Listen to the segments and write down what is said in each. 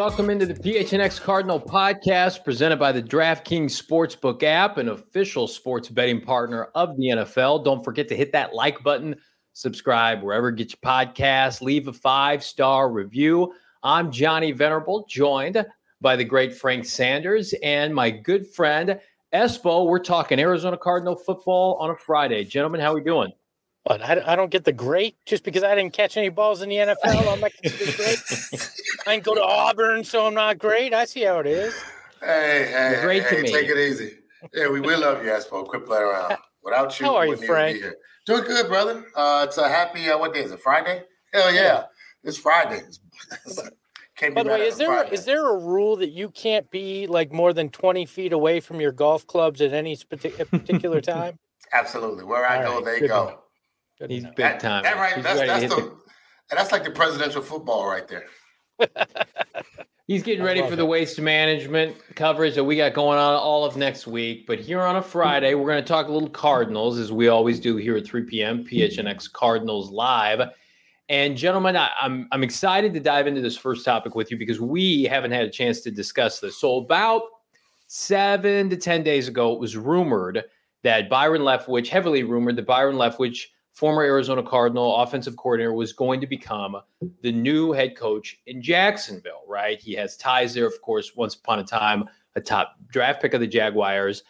welcome into the PHNX Cardinal podcast presented by the DraftKings Sportsbook app, an official sports betting partner of the NFL. Don't forget to hit that like button, subscribe wherever you get your podcast, leave a five star review. I'm Johnny Venerable, joined by the great Frank Sanders and my good friend Espo. We're talking Arizona Cardinal football on a Friday. Gentlemen, how are we doing? But I, I don't get the great just because I didn't catch any balls in the NFL. I'm not great. I didn't go to Auburn, so I'm not great. I see how it is. Hey, hey, great hey, to me. take it easy. Yeah, we will love you, Espo. Quit playing around. Without you, how are you, Frank? Doing good, brother. Uh, it's a happy. Uh, what day is it? Friday? Hell yeah, yeah. it's Friday. Can't By the way, is there Friday. is there a rule that you can't be like more than twenty feet away from your golf clubs at any particular time? Absolutely. Where I All go, right. they go. He's big time. That, right. that's, that's, the, the... that's like the presidential football right there. He's getting ready for the waste management coverage that we got going on all of next week. But here on a Friday, we're going to talk a little Cardinals, as we always do here at 3 p.m. PHNX Cardinals Live. And gentlemen, I, I'm I'm excited to dive into this first topic with you because we haven't had a chance to discuss this. So about seven to ten days ago, it was rumored that Byron Leftwich, heavily rumored that Byron Leftwich former Arizona Cardinal offensive coordinator, was going to become the new head coach in Jacksonville, right? He has ties there, of course, once upon a time, a top draft pick of the Jaguars.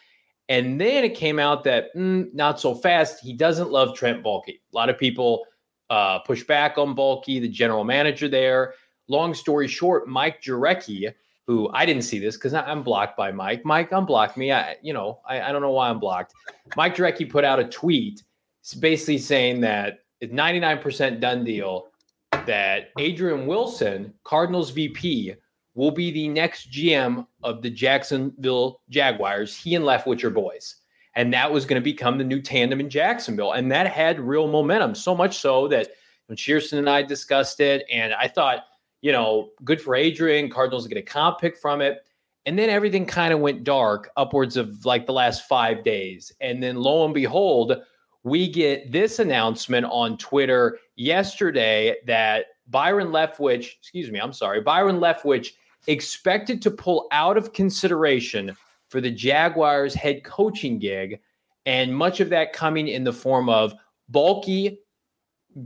And then it came out that mm, not so fast. He doesn't love Trent Baalke. A lot of people uh, push back on Baalke, the general manager there. Long story short, Mike Jurecki, who I didn't see this because I'm blocked by Mike. Mike unblocked me. I, you know, I, I don't know why I'm blocked. Mike Jurecki put out a tweet it's basically saying that it's 99% done deal that Adrian Wilson, Cardinals VP, will be the next GM of the Jacksonville Jaguars. He and Leftwich are boys. And that was going to become the new tandem in Jacksonville. And that had real momentum, so much so that when Shearson and I discussed it, and I thought, you know, good for Adrian. Cardinals get a comp pick from it. And then everything kind of went dark upwards of like the last five days. And then lo and behold, we get this announcement on Twitter yesterday that Byron Leftwich, excuse me, I'm sorry, Byron Leftwich expected to pull out of consideration for the Jaguars head coaching gig, and much of that coming in the form of Baalke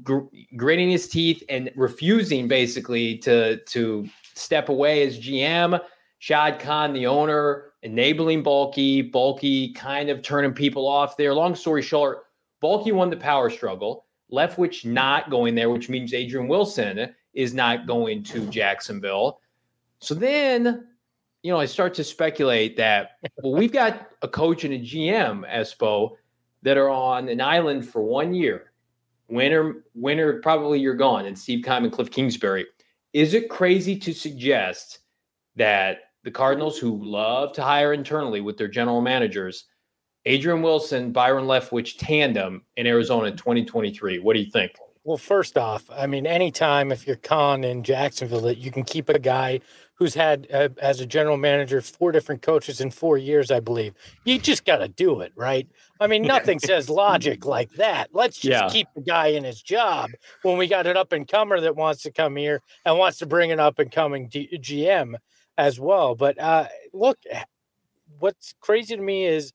gr- gritting his teeth and refusing basically to to step away as GM. Shad Khan, the owner, enabling Baalke, Baalke kind of turning people off there. Long story short, Baalke won the power struggle. Leftwich not going there, which means Adrian Wilson is not going to Jacksonville. So then, you know, I start to speculate that well, we've got a coach and a GM, Espo, that are on an island for one year. Winter, winter, probably you're gone. And Steve Keim and Kliff Kingsbury. Is it crazy to suggest that the Cardinals, who love to hire internally with their general managers, Adrian Wilson, Byron Leftwich tandem in Arizona in 2023. What do you think? Well, first off, I mean, anytime if you're Khan in Jacksonville that you can keep a guy who's had uh, as a general manager four different coaches in four years, I believe you just got to do it, right? I mean, nothing says logic like that. Let's just yeah. keep the guy in his job when we got an up and comer that wants to come here and wants to bring an up and coming D- GM as well. But uh, look, what's crazy to me is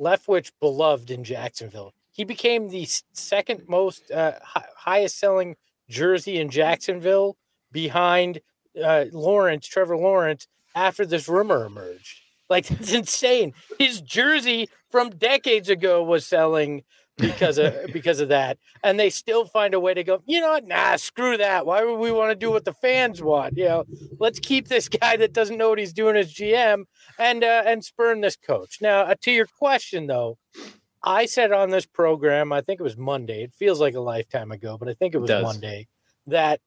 Leftwich beloved in Jacksonville. He became the second most uh, highest selling jersey in Jacksonville behind uh, Lawrence, Trevor Lawrence, after this rumor emerged. Like that's insane. His jersey from decades ago was selling because of because of that, and they still find a way to go. You know what? Nah, screw that. Why would we want to do what the fans want? You know, let's keep this guy that doesn't know what he's doing as GM and uh, and spurn this coach. Now, uh, to your question though, I said on this program, I think it was Monday. It feels like a lifetime ago, but I think it was it Monday that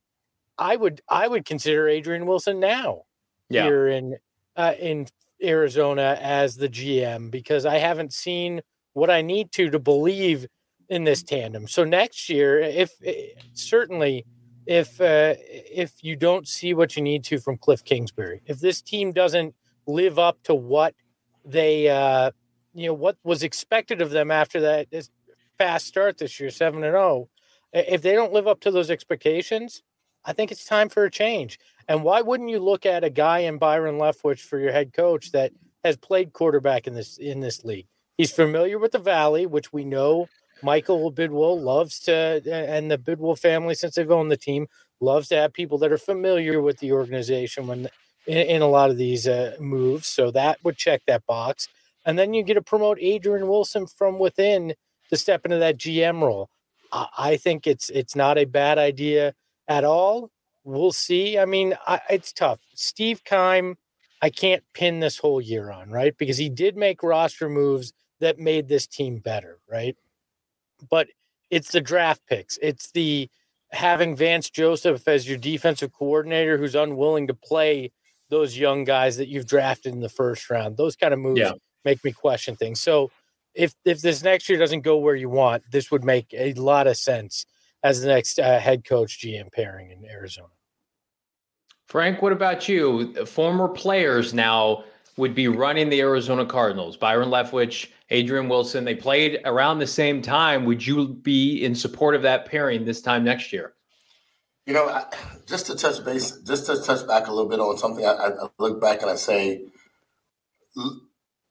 I would I would consider Adrian Wilson now yeah. here in uh, in Arizona as the GM because I haven't seen what I need to to believe in this tandem. So next year, if eh, certainly if uh, if you don't see what you need to from Kliff Kingsbury, if this team doesn't live up to what they uh, you know what was expected of them after that fast start this year, seven and zero, oh, if they don't live up to those expectations, I think it's time for a change. And why wouldn't you look at a guy in Byron Leftwich for your head coach that has played quarterback in this in this league? He's familiar with the Valley, which we know Michael Bidwill loves to, and the Bidwill family, since they've owned the team, loves to have people that are familiar with the organization when in, in a lot of these uh, moves. So that would check that box. And then you get to promote Adrian Wilson from within to step into that GM role. I, I think it's it's not a bad idea at all. We'll see. I mean, I, it's tough. Steve Keim, I can't pin this whole year on, right? Because he did make roster moves that made this team better, right? But it's the draft picks. It's the having Vance Joseph as your defensive coordinator who's unwilling to play those young guys that you've drafted in the first round. Those kind of moves yeah. make me question things. So if if this next year doesn't go where you want, this would make a lot of sense as the next uh, head coach GM pairing in Arizona. Frank, what about you? Former players now would be running the Arizona Cardinals. Byron Leftwich, Adrian Wilson, they played around the same time. Would you be in support of that pairing this time next year? You know, I, just to touch base, just to touch back a little bit on something, I, I look back and I say,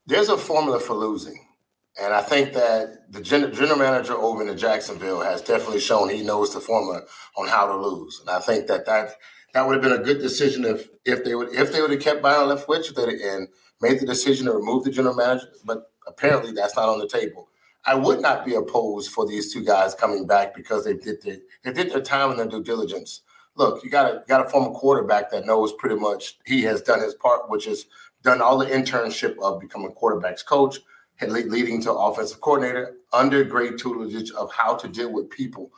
there's a formula for losing. And I think that the general manager over in Jacksonville has definitely shown he knows the formula on how to lose. And I think that that, that would have been a good decision if if they would if they would have kept Byron Leftwich and made the decision to remove the general manager. But apparently that's not on the table. I would not be opposed for these two guys coming back because they did their, they did their time and their due diligence. Look, you got a got a former quarterback that knows pretty much he has done his part, which is done all the internship of becoming quarterback's coach leading to offensive coordinator under great tutelage of how to deal with people.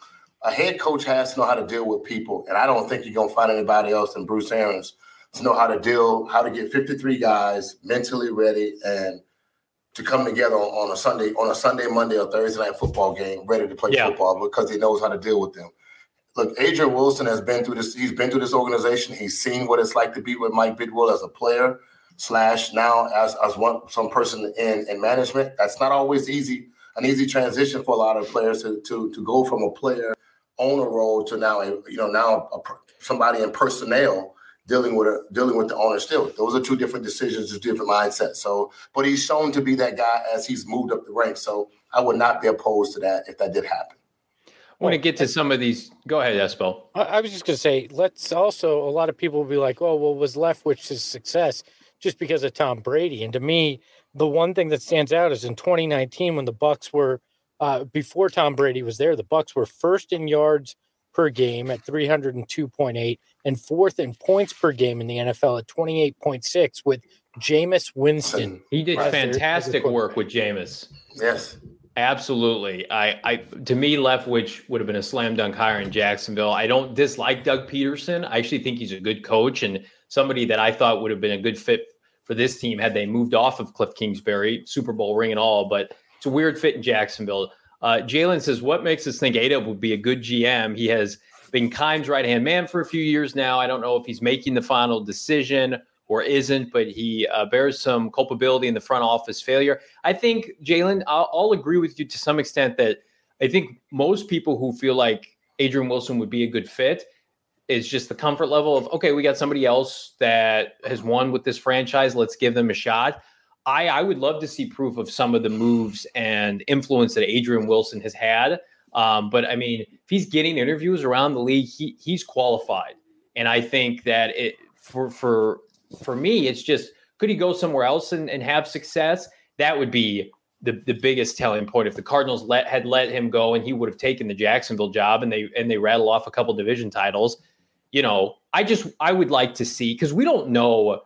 A head coach has to know how to deal with people, and I don't think you're gonna find anybody else than Bruce Arians to know how to deal, how to get 53 guys mentally ready and to come together on, on a Sunday, on a Sunday, Monday, or Thursday night football game, ready to play yeah. football because he knows how to deal with them. Look, Adrian Wilson has been through this. He's been through this organization. He's seen what it's like to be with Mike Bidwill as a player slash now as as one some person in in management. That's not always easy, an easy transition for a lot of players to to to go from a player owner role to now a you know now a, somebody in personnel dealing with a, dealing with the owner still. Those are two different decisions, two different mindsets. So, but he's shown to be that guy as he's moved up the ranks. So, I would not be opposed to that if that did happen. I want to get to some of these. Go ahead, Espo. I was just going to say, let's also, a lot of people will be like, oh, well, was Leftwich's success just because of Tom Brady. And to me, the one thing that stands out is in 2019 when the Bucs were uh, before Tom Brady was there, the Bucs were first in yards per game at 302.8 and fourth in points per game in the NFL at 28.6 with Jameis Winston. He did fantastic work with Jameis. Yes. Absolutely. I, I to me, Leftwich would have been a slam dunk hire in Jacksonville. I don't dislike Doug Pederson. I actually think he's a good coach and somebody that I thought would have been a good fit for this team had they moved off of Kliff Kingsbury, Super Bowl ring and all, but it's a weird fit in Jacksonville. Uh, Jalen says, What makes us think Ada would be a good GM? He has been Keim's right hand man for a few years now. I don't know if he's making the final decision or isn't, but he uh, bears some culpability in the front office failure. I think, Jalen, I'll, I'll agree with you to some extent that I think most people who feel like Adrian Wilson would be a good fit is just the comfort level of okay, we got somebody else that has won with this franchise. Let's give them a shot. I I would love to see proof of some of the moves and influence that Adrian Wilson has had. Um, but I mean, if he's getting interviews around the league, he he's qualified, and I think that it for for for me, it's just could he go somewhere else and, and have success? That would be the, the biggest telling point. If the Cardinals let had let him go and he would have taken the Jacksonville job and they and they rattle off a couple division titles, you know, I just I would like to see because we don't know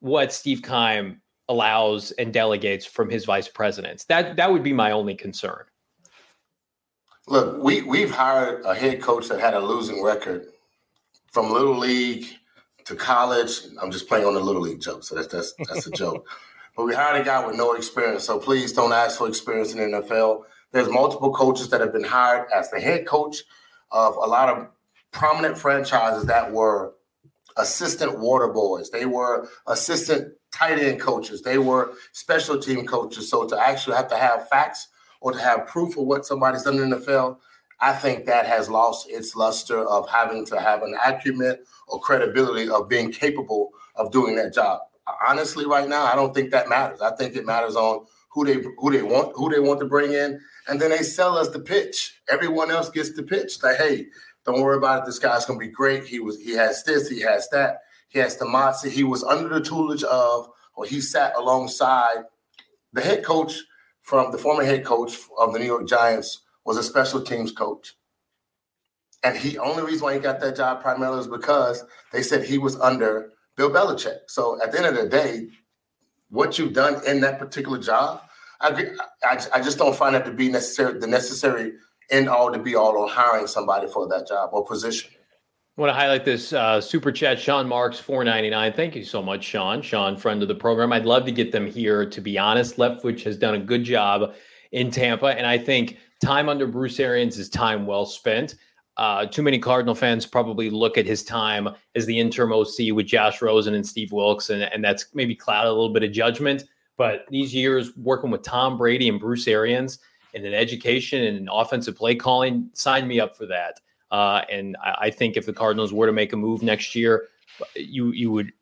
what Steve Keim allows and delegates from his vice presidents. That that would be my only concern. Look, we we've hired a head coach that had a losing record from little league to college. I'm just playing on the little league joke, so that's that's that's a joke. But we hired a guy with no experience, so please don't ask for experience in the NFL. There's multiple coaches that have been hired as the head coach of a lot of prominent franchises that were assistant water boys. They were assistant tight end coaches. They were special team coaches. So to actually have to have facts or to have proof of what somebody's done in the NFL, I think that has lost its luster of having to have an acumen or credibility of being capable of doing that job. Honestly, right now, I don't think that matters. I think it matters on who they who they want who they want to bring in, and then they sell us the pitch. Everyone else gets the pitch. Like, hey, don't worry about it. This guy's gonna be great. He was he has this, he has that, has the mindset. He was under the tutelage of, or he sat alongside the head coach from the former head coach of the New York Giants was a special teams coach. And he only reason why he got that job primarily is because they said he was under Bill Belichick. So at the end of the day, what you've done in that particular job, I, I, I just don't find that to be necessary the necessary end all to be all on hiring somebody for that job or position. I want to highlight this uh, super chat, Sean Marks, four ninety nine. Thank you so much, Sean. Sean, friend of the program. I'd love to get them here. To be honest, Leftwich has done a good job in Tampa, and I think time under Bruce Arians is time well spent. Uh, too many Cardinal fans probably look at his time as the interim OC with Josh Rosen and Steve Wilks, and, and that's maybe clouded a little bit of judgment. But these years working with Tom Brady and Bruce Arians and an education and an offensive play calling, sign me up for that. Uh, and I, I, think if the Cardinals were to make a move next year, you you would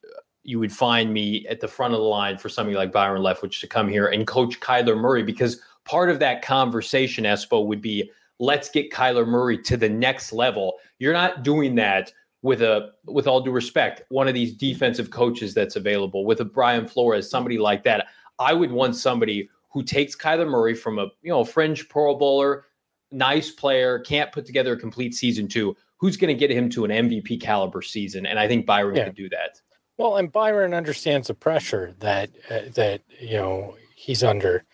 you would find me at the front of the line for somebody like Byron Leftwich to come here and coach Kyler Murray because part of that conversation, Espo, would be let's get Kyler Murray to the next level. You're not doing that with a with all due respect, one of these defensive coaches that's available, with a Brian Flores, somebody like that. I would want somebody who takes Kyler Murray from a you know fringe Pro Bowler nice player, can't put together a complete season two. Who's going to get him to an MVP caliber season? And I think Byron yeah. could do that. Well, and Byron understands the pressure that uh, that you know he's under,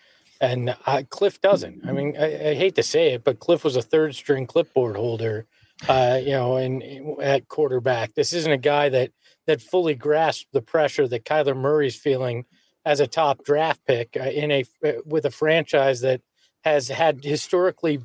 and uh, Kliff doesn't. I mean, I, I, hate to say it, but Kliff was a third string clipboard holder, uh, you know, and at quarterback. This isn't a guy that that fully grasped the pressure that Kyler Murray's feeling as a top draft pick uh, in a uh, with a franchise that has had historically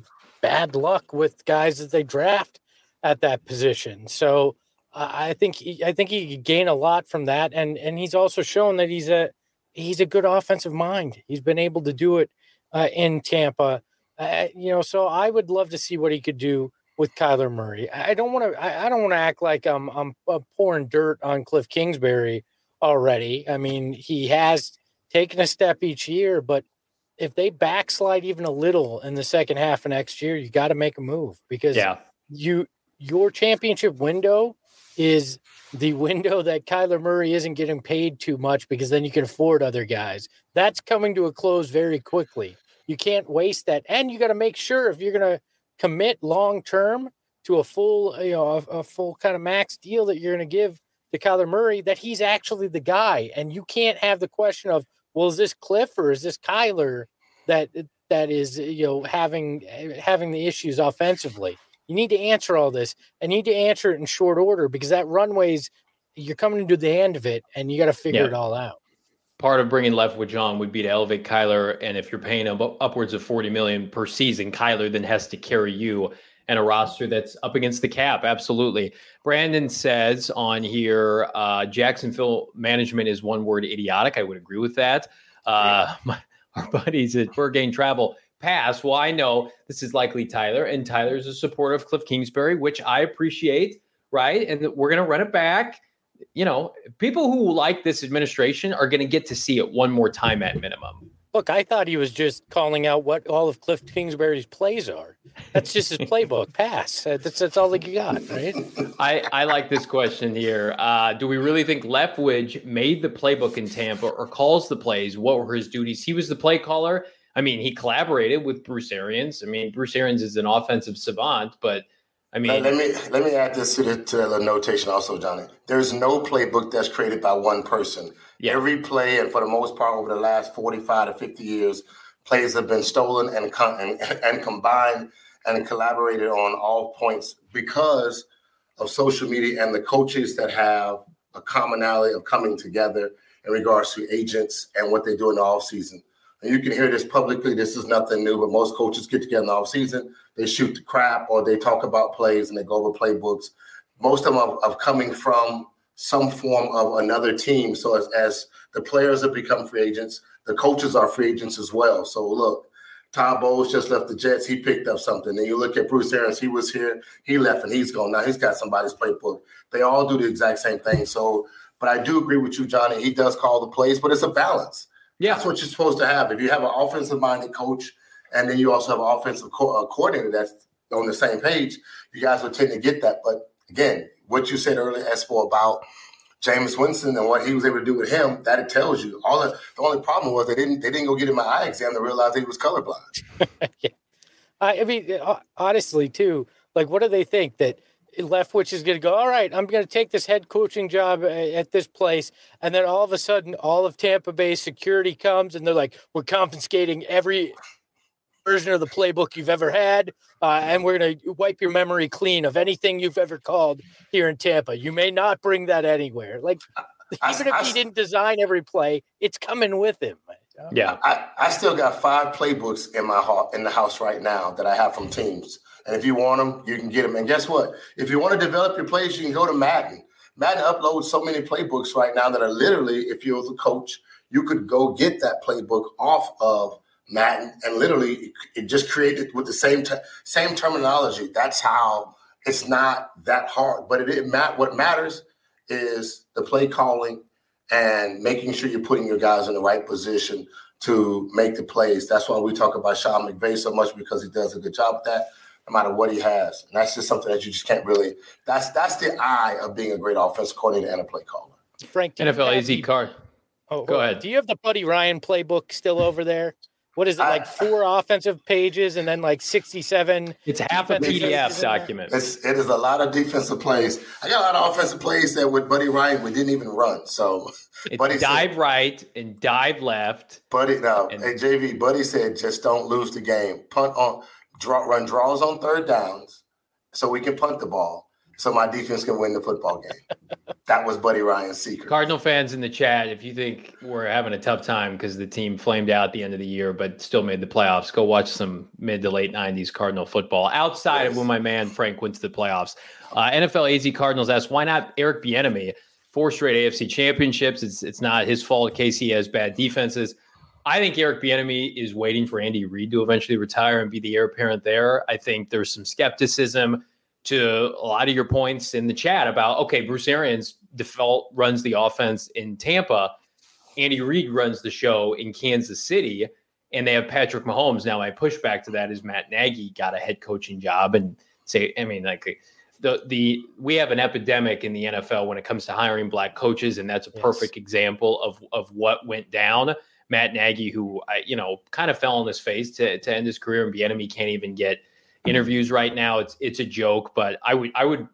bad luck with guys that they draft at that position. So uh, I think he, I think he could gain a lot from that, and and he's also shown that he's a he's a good offensive mind. He's been able to do it uh, in Tampa, uh, you know. So I would love to see what he could do with Kyler Murray. I don't want to I, I, don't want to act like I'm I'm uh, pouring dirt on Kliff Kingsbury already. I mean, he has taken a step each year, but if they backslide even a little in the second half of next year, you got to make a move because yeah. you your championship window is the window that Kyler Murray isn't getting paid too much because then you can afford other guys. That's coming to a close very quickly. You can't waste that, and you got to make sure if you're going to commit long term to a full, you know, a, a full kind of max deal that you're going to give to Kyler Murray, that he's actually the guy, and you can't have the question of well, is this Kliff or is this Kyler that that is you know having having the issues offensively? You need to answer all this and you need to answer it in short order because that runways you're coming to the end of it and you got to figure yeah. it all out. Part of bringing Leftwich on would be to elevate Kyler, and if you're paying him upwards of 40 million per season, Kyler then has to carry you and a roster that's up against the cap. Absolutely. Brandon says on here, uh, Jacksonville management is one word idiotic. I would agree with that. Uh, my, our buddies at Burgain Travel pass. Well, I know this is likely Tyler, and Tyler's a supporter of Kliff Kingsbury, which I appreciate, right? And we're going to run it back. You know, people who like this administration are going to get to see it one more time at minimum. Look, I thought he was just calling out what all of Kliff Kingsbury's plays are. That's just his playbook. Pass. That's that's all that you got, right? I I like this question here. Uh, do we really think Leftwich made the playbook in Tampa or calls the plays? What were his duties? He was the play caller. I mean, he collaborated with Bruce Arians. I mean, Bruce Arians is an offensive savant, but I mean, let me let me add this to the, to the notation also, Johnny. There's no playbook that's created by one person. Yeah. Every play, and for the most part, over the last 45 to 50 years, plays have been stolen and and, and combined and collaborated on all points because of social media and the coaches that have a commonality of coming together in regards to agents and what they do in the off season. And you can hear this publicly. This is nothing new, but most coaches get together in the off season. They shoot the crap or they talk about plays and they go over playbooks. Most of them are, are coming from some form of another team. So as, as the players have become free agents, the coaches are free agents as well. So look, Todd Bowles just left the Jets. He picked up something. Then you look at Bruce Arians. He was here. He left and he's gone. Now he's got somebody's playbook. They all do the exact same thing. So, but I do agree with you, Johnny. He does call the plays, but it's a balance. Yeah. That's what you're supposed to have. If you have an offensive minded coach and then you also have offensive co- uh, coordinator that's on the same page, you guys will tend to get that. But again, what you said earlier, Espo, about Jameis Winston and what he was able to do with him, that it tells you. All the, the only problem was they didn't they didn't go get him an eye exam to realize he was colorblind. yeah. I mean, uh, honestly, too, like, what do they think that Leftwich is going to go? All right, I'm going to take this head coaching job uh, at this place, and then all of a sudden, all of Tampa Bay security comes, and they're like, "We're confiscating every version of the playbook you've ever had, uh, and we're going to wipe your memory clean of anything you've ever called here in Tampa. You may not bring that anywhere. Like, I, even I, if he didn't design every play, it's coming with him. Yeah, I, I still got five playbooks in my heart in the house right now that I have from teams. And if you want them, you can get them. And guess what? If you want to develop your plays, you can go to Madden. Madden uploads so many playbooks right now that are literally, if you're the coach, you could go get that playbook off of Madden, and literally it just created with the same t- same terminology. That's how it's not that hard. But it, it mat- what matters is the play calling and making sure you're putting your guys in the right position to make the plays. That's why we talk about Sean McVay so much because he does a good job with that, no matter what he has. And that's just something that you just can't really. That's that's the eye of being a great offense coordinator and a play caller. Frank, NFL AZ card. Oh, go oh, ahead. Do you have the Buddy Ryan playbook still over there? What is it like four offensive pages and then like 67 it's half a pdf document. It's, it is a lot of defensive plays. I got a lot of offensive plays that with buddy ryan we didn't even run so it's buddy dive said, right and dive left. Buddy no and, hey jv buddy said just don't lose the game. Punt on draw run draws on third downs so we can punt the ball so my defense can win the football game. that was Buddy Ryan's secret. Cardinal fans in the chat, if you think we're having a tough time because the team flamed out at the end of the year but still made the playoffs, go watch some mid to late 90s Cardinal football outside yes. of when my man Frank went to the playoffs. Uh, NFL AZ Cardinals asked, why not Eric Bieniemy? Four straight AFC championships. It's, it's not his fault. KC has bad defenses. I think Eric Bieniemy is waiting for Andy Reid to eventually retire and be the heir apparent there. I think there's some skepticism to a lot of your points in the chat about okay, Bruce Arians default runs the offense in Tampa, Andy Reid runs the show in Kansas City, and they have Patrick Mahomes. Now, my pushback to that is Matt Nagy got a head coaching job, and say, I mean, like the the we have an epidemic in the NFL when it comes to hiring black coaches, and that's a perfect example of of what went down. Matt Nagy, who I, you know, kind of fell on his face to, to end his career, and Bieniemy can't even get interviews right now. It's it's a joke, but I would I would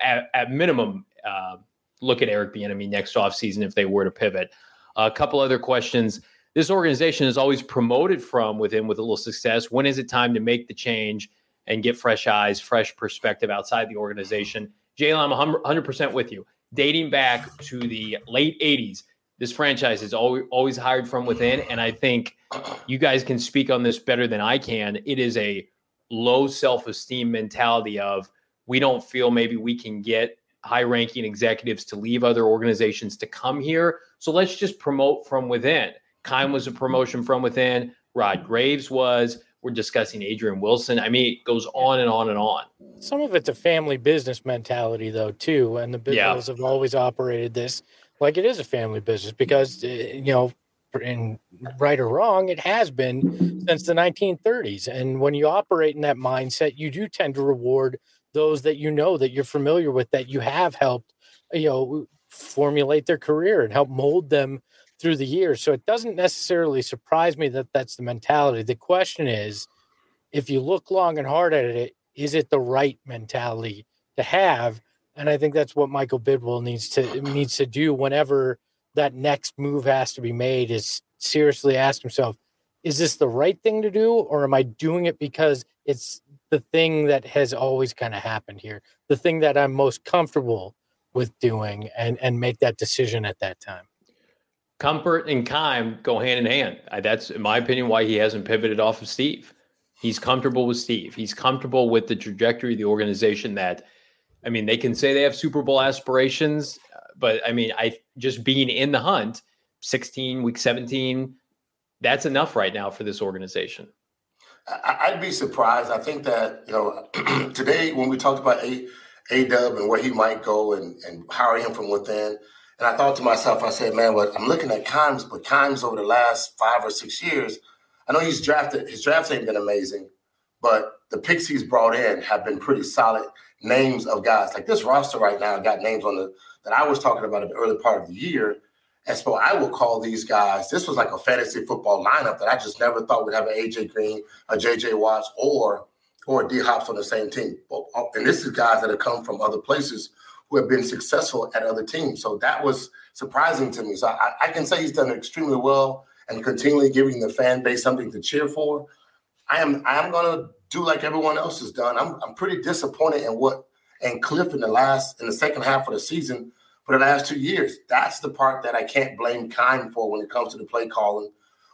at, at minimum uh, look at Eric Bieniemy next offseason if they were to pivot. a couple other questions. This organization is always promoted from within with a little success. When is it time to make the change and get fresh eyes, fresh perspective outside the organization? Jalen, I'm 100% with you. Dating back to the late 80s, this franchise is always, always hired from within. And I think you guys can speak on this better than I can. It is a low self esteem mentality of we don't feel maybe we can get high ranking executives to leave other organizations to come here. So let's just promote from within. Keim was a promotion from within, Rod Graves was. We're discussing Adrian Wilson. I mean, it goes on and on and on. Some of it's a family business mentality, though, too. And the Bills yeah. have always operated this like it is a family business because, eh, you know, and right or wrong, it has been since the 1930s. And when you operate in that mindset, you do tend to reward those that you know that you're familiar with, that you have helped, you know, formulate their career and help mold them through the years. So it doesn't necessarily surprise me that that's the mentality. The question is, if you look long and hard at it, is it the right mentality to have? And I think that's what Michael Bidwill needs to needs to do whenever that next move has to be made is seriously ask himself, is this the right thing to do, or am I doing it because it's the thing that has always kind of happened here, the thing that I'm most comfortable with doing, and and make that decision at that time. Comfort and Keim go hand in hand. That's, in my opinion, why he hasn't pivoted off of Steve. He's comfortable with Steve. He's comfortable with the trajectory of the organization that, I mean, they can say they have Super Bowl aspirations but I mean, I just being in the hunt, 16, week 17, that's enough right now for this organization. I, would be surprised. I think that you know today when we talked about a Dub and where he might go and and hiring him from within, and I thought to myself, I said, man, what I'm looking at Keim's, but Keim's over the last five or six years, I know he's drafted. His drafts ain't been amazing, but the picks he's brought in have been pretty solid names of guys. Like this roster right now got names on the that I was talking about in the early part of the year. And so I will call these guys. This was like a fantasy football lineup that I just never thought would have an AJ Green, a JJ Watts, or or D Hops on the same team. Uh, and this is guys that have come from other places who have been successful at other teams. So that was surprising to me. So I, I can say he's done extremely well and continually giving the fan base something to cheer for. I am I am gonna do like everyone else has done. I'm I'm pretty disappointed in what and Kliff in the last in the second half of the season for the last two years. That's the part that I can't blame Keim for when it comes to the play calling,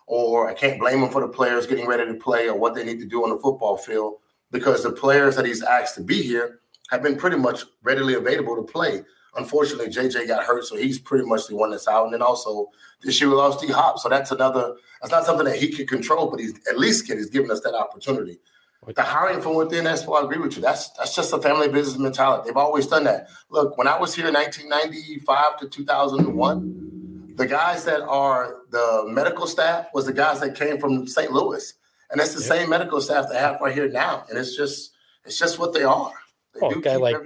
or I can't blame him for the players getting ready to play or what they need to do on the football field because the players that he's asked to be here have been pretty much readily available to play. Unfortunately, JJ got hurt, so he's pretty much the one that's out. And then also this year we lost D Hop, so that's another. That's not something that he could control, but he's at least he's giving us that opportunity. The hiring from within, that's why I agree with you. That's that's just a family business mentality. They've always done that. Look, when I was here in 1995 to 2001, the guys that are the medical staff was the guys that came from St. Louis, and it's the yep. same medical staff they have right here now. And it's just it's just what they are. They oh, guy like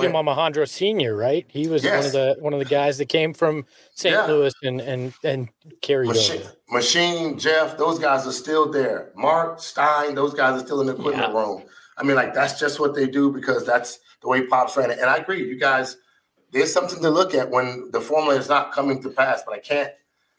Jim Alejandro Senior, right? He was yes. one of the one of the guys that came from St. Yeah. Louis and and and carried Machine, over. Machine, Jeff, those guys are still there. Mark Stein, those guys are still in the equipment yeah. room. I mean, like that's just what they do because that's the way Pops ran it. And I agree, you guys. There's something to look at when the formula is not coming to pass. But I can't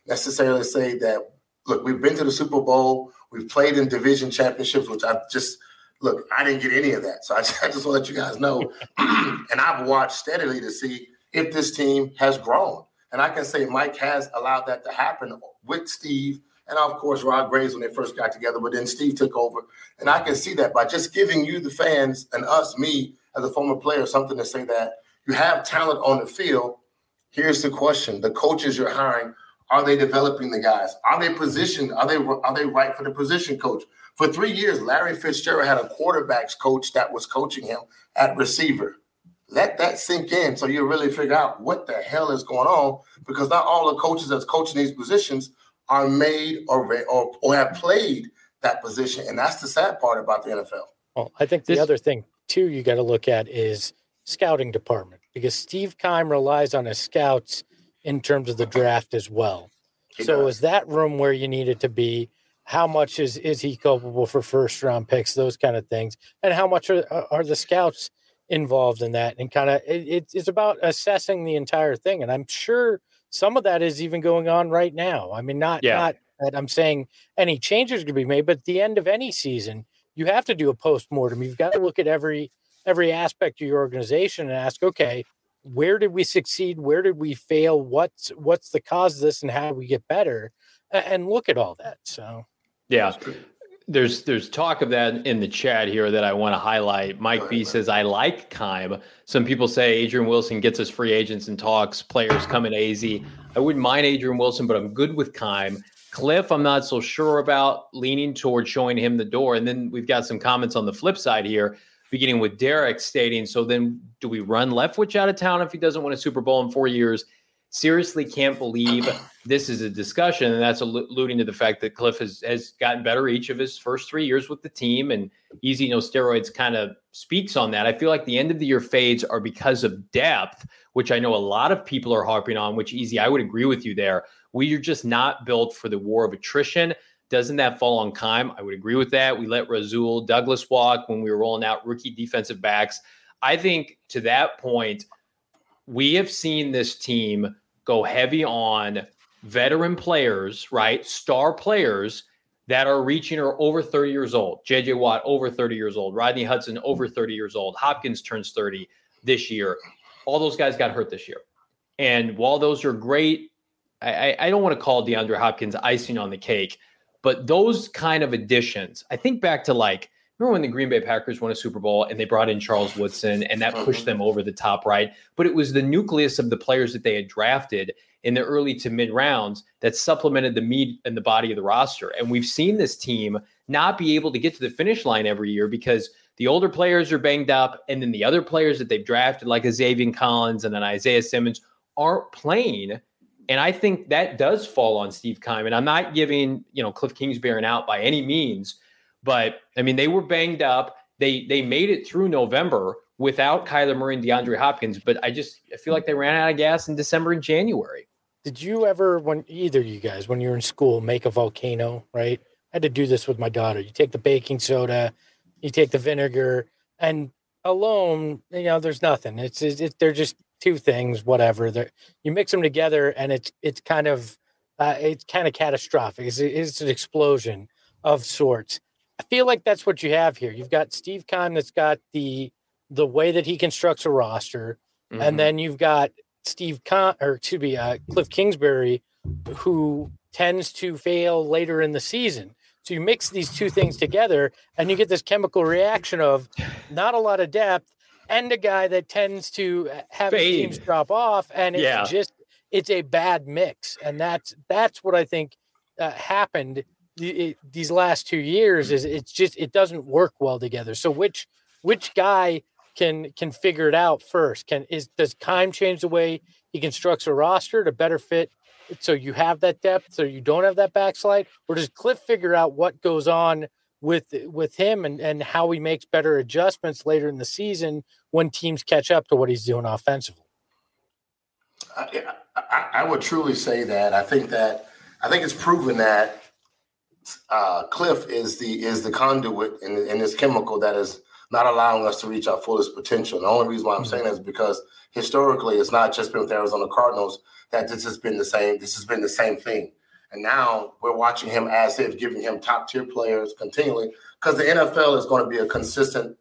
necessarily say that. Look, we've been to the Super Bowl. We've played in division championships, which I've just look, I didn't get any of that. So I, I just want to let you guys know. and I've watched steadily to see if this team has grown. And I can say Mike has allowed that to happen with Steve and of course Rod Graves when they first got together, but then Steve took over. And I can see that by just giving you, the fans, and us, me as a former player, something to say that you have talent on the field. Here's the question: the coaches you're hiring, are they developing the guys? Are they positioned? Are they are they right for the position coach? For three years, Larry Fitzgerald had a quarterbacks coach that was coaching him at receiver. Let that sink in so you really figure out what the hell is going on because not all the coaches that's coaching these positions are made or, or, or have played that position. And that's the sad part about the NFL. Well, I think the this, other thing, too, you got to look at is scouting department because Steve Keim relies on his scouts in terms of the draft as well. He so does. is that room where you need it to be? How much is is he culpable for first round picks, those kind of things, and how much are are the scouts involved in that? And kind of it, it's about assessing the entire thing. And I'm sure some of that is even going on right now. I mean, not yeah. not that I'm saying any changes could be made, but at the end of any season, you have to do a post mortem. You've got to look at every every aspect of your organization and ask, okay, where did we succeed? Where did we fail? What's what's the cause of this, and how do we get better? And look at all that. So yeah. There's there's talk of that in the chat here that I want to highlight. Mike B says I like Keim. Some people say Adrian Wilson gets us free agents and talks players coming AZ. I wouldn't mind Adrian Wilson, but I'm good with Keim. Kliff, I'm not so sure about leaning towards showing him the door. And then we've got some comments on the flip side here, beginning with Derek stating, so then do we run Leftwich out of town if he doesn't win a Super Bowl in four years? Seriously can't believe this is a discussion. And that's alluding to the fact that Kliff has, has gotten better each of his first three years with the team. And easy no steroids kind of speaks on that. I feel like the end of the year fades are because of depth, which I know a lot of people are harping on, which easy, I would agree with you there. We are just not built for the war of attrition. Doesn't that fall on Keim? I would agree with that. We let Rasul Douglas walk when we were rolling out rookie defensive backs. I think to that point, we have seen this team go heavy on veteran players, right? Star players that are reaching or over 30 years old. JJ Watt over 30 years old. Rodney Hudson over 30 years old. Hopkins turns 30 this year. All those guys got hurt this year. And while those are great, I, I don't want to call DeAndre Hopkins icing on the cake, but those kind of additions, I think back to like remember when the Green Bay Packers won a Super Bowl and they brought in Charles Woodson and that pushed mm-hmm. them over the top, right? But it was the nucleus of the players that they had drafted in the early to mid rounds that supplemented the meat and the body of the roster. And we've seen this team not be able to get to the finish line every year because the older players are banged up, and then the other players that they've drafted, like a Zaven Collins and an Isaiah Simmons, aren't playing. And I think that does fall on Steve Keim. And I'm not giving, you know, Kliff Kingsbury an out by any means, but I mean, they were banged up. They they made it through November without Kyler Murray and DeAndre Hopkins, but I just I feel like they ran out of gas in December and January. Did you ever, when either you guys, when you're in school, make a volcano? Right, I had to do this with my daughter. You take the baking soda, you take the vinegar, and alone, you know, there's nothing. It's it, they're just two things, whatever. They're, you mix them together, and it's it's kind of uh, it's kind of catastrophic. It's, it's an explosion of sorts. I feel like that's what you have here. You've got Steve Keim that's got the the way that he constructs a roster, mm-hmm. and then you've got Steve Con or to be uh, Kliff Kingsbury, who tends to fail later in the season. So you mix these two things together, and you get this chemical reaction of not a lot of depth and a guy that tends to have his teams drop off, and it's yeah. just it's a bad mix, and that's that's what I think uh, happened it, these last two years. Is it's just it doesn't work well together. So which which guy can can figure it out first? Can is does Keim change the way he constructs a roster to better fit so you have that depth, so you don't have that backslide, or does Kliff figure out what goes on with with him and and how he makes better adjustments later in the season when teams catch up to what he's doing offensively? I, I, I would truly say that I think that I think it's proven that uh, Kliff is the is the conduit in, in this chemical that is not allowing us to reach our fullest potential. The only reason why I'm mm-hmm. saying that is because historically, it's not just been with the Arizona Cardinals that this has been the same. This has been the same thing, and now we're watching him as if giving him top tier players continually because the NFL is going to be a consistent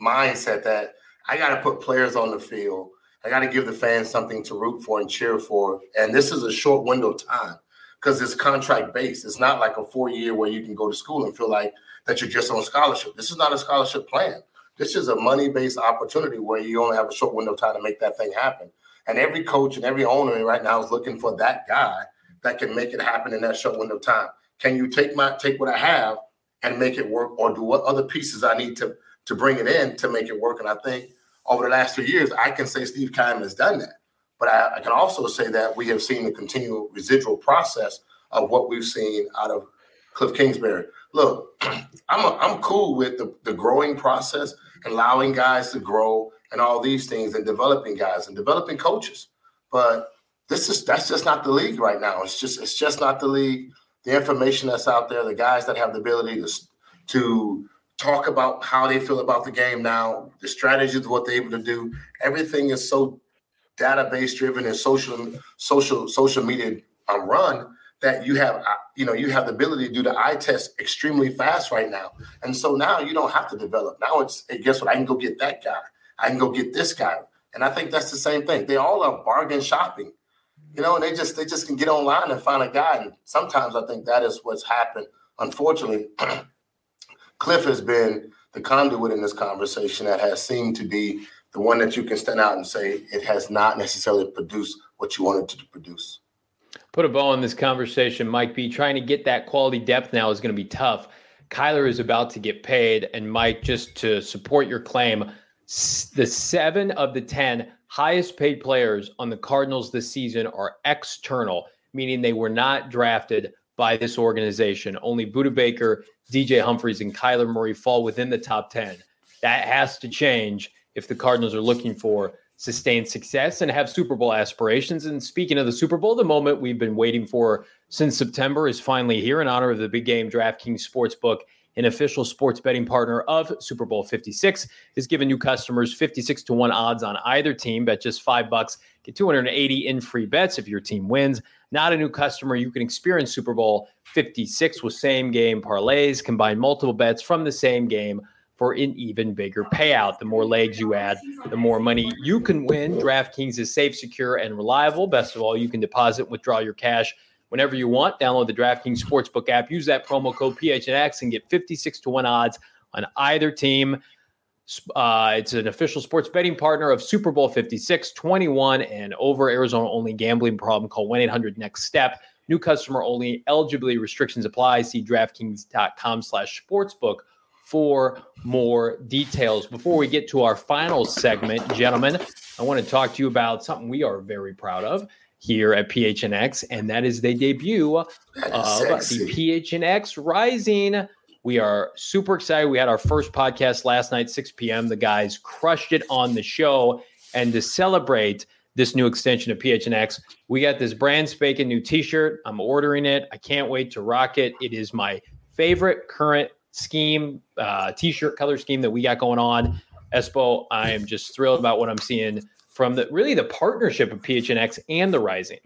mindset that I got to put players on the field. I got to give the fans something to root for and cheer for, and this is a short window of time because it's contract based. It's not like a four year where you can go to school and feel like that you're just on scholarship. This is not a scholarship plan. This is a money based opportunity where you only have a short window of time to make that thing happen. And every coach and every owner right now is looking for that guy that can make it happen in that short window of time. Can you take my take what I have and make it work, or do what other pieces I need to to bring it in to make it work? And I think over the last three years, I can say Steve Keim has done that. But I, I, can also say that we have seen the continual residual process of what we've seen out of Kliff Kingsbury. Look, I'm a, I'm cool with the, the growing process, allowing guys to grow and all these things, and developing guys and developing coaches. But this is that's just not the league right now. It's just it's just not the league. The information that's out there, the guys that have the ability to to talk about how they feel about the game now, the strategies, what they're able to do. Everything is so database driven and social social social media um, run that you have uh, you know you have the ability to do the eye test extremely fast right now. And so now you don't have to develop. Now it's hey, guess what? I can go get that guy. I can go get this guy. And i think that's the same thing. They all are bargain shopping you know and they just they just can get online and find a guy. And sometimes i think that is what's happened. Unfortunately Kliff has been the conduit in this conversation that has seemed to be the one that you can stand out and say it has not necessarily produced what you wanted to produce. Put a bow on this conversation, Mike B. Trying to get that quality depth now is going to be tough. Kyler is about to get paid, and Mike, just to support your claim, the seven of the 10 highest paid players on the Cardinals this season are external, meaning they were not drafted by this organization. Only Budda Baker, DJ Humphries, and Kyler Murray fall within the top 10. That has to change if the Cardinals are looking for sustained success and have Super Bowl aspirations. And speaking of the Super Bowl, the moment we've been waiting for since September is finally here in honor of the big game DraftKings Sportsbook. An official sports betting partner of Super Bowl 56 is giving new customers 56 to 1 odds on either team. Bet just five bucks, get 280 in free bets if your team wins. Not a new customer, you can experience Super Bowl 56 with same game parlays, combine multiple bets from the same game for an even bigger payout. The more legs you add, the more money you can win. DraftKings is safe, secure, and reliable. Best of all, you can deposit, withdraw your cash whenever you want. Download the DraftKings Sportsbook app, use that promo code PHNX, and get 56 to 1 odds on either team. Uh, it's an official sports betting partner of Super Bowl 56, 21, and over Arizona only gambling problem. Call 1 800 NEXT STEP New customer only. Eligibility restrictions apply. See DraftKings.com slash sportsbook for more details. Before we get to our final segment, gentlemen, I want to talk to you about something we are very proud of here at PHNX, and that is the debut of the PHNX Rising. We are super excited. We had our first podcast last night, 6 p.m. The guys crushed it on the show. And to celebrate this new extension of PHNX, we got this brand spanking new t shirt. I'm ordering it. I can't wait to rock it. It is my favorite current scheme, uh, t-shirt color scheme that we got going on. Espo, I am just thrilled about what I'm seeing from the really the partnership of PHNX and the Rising.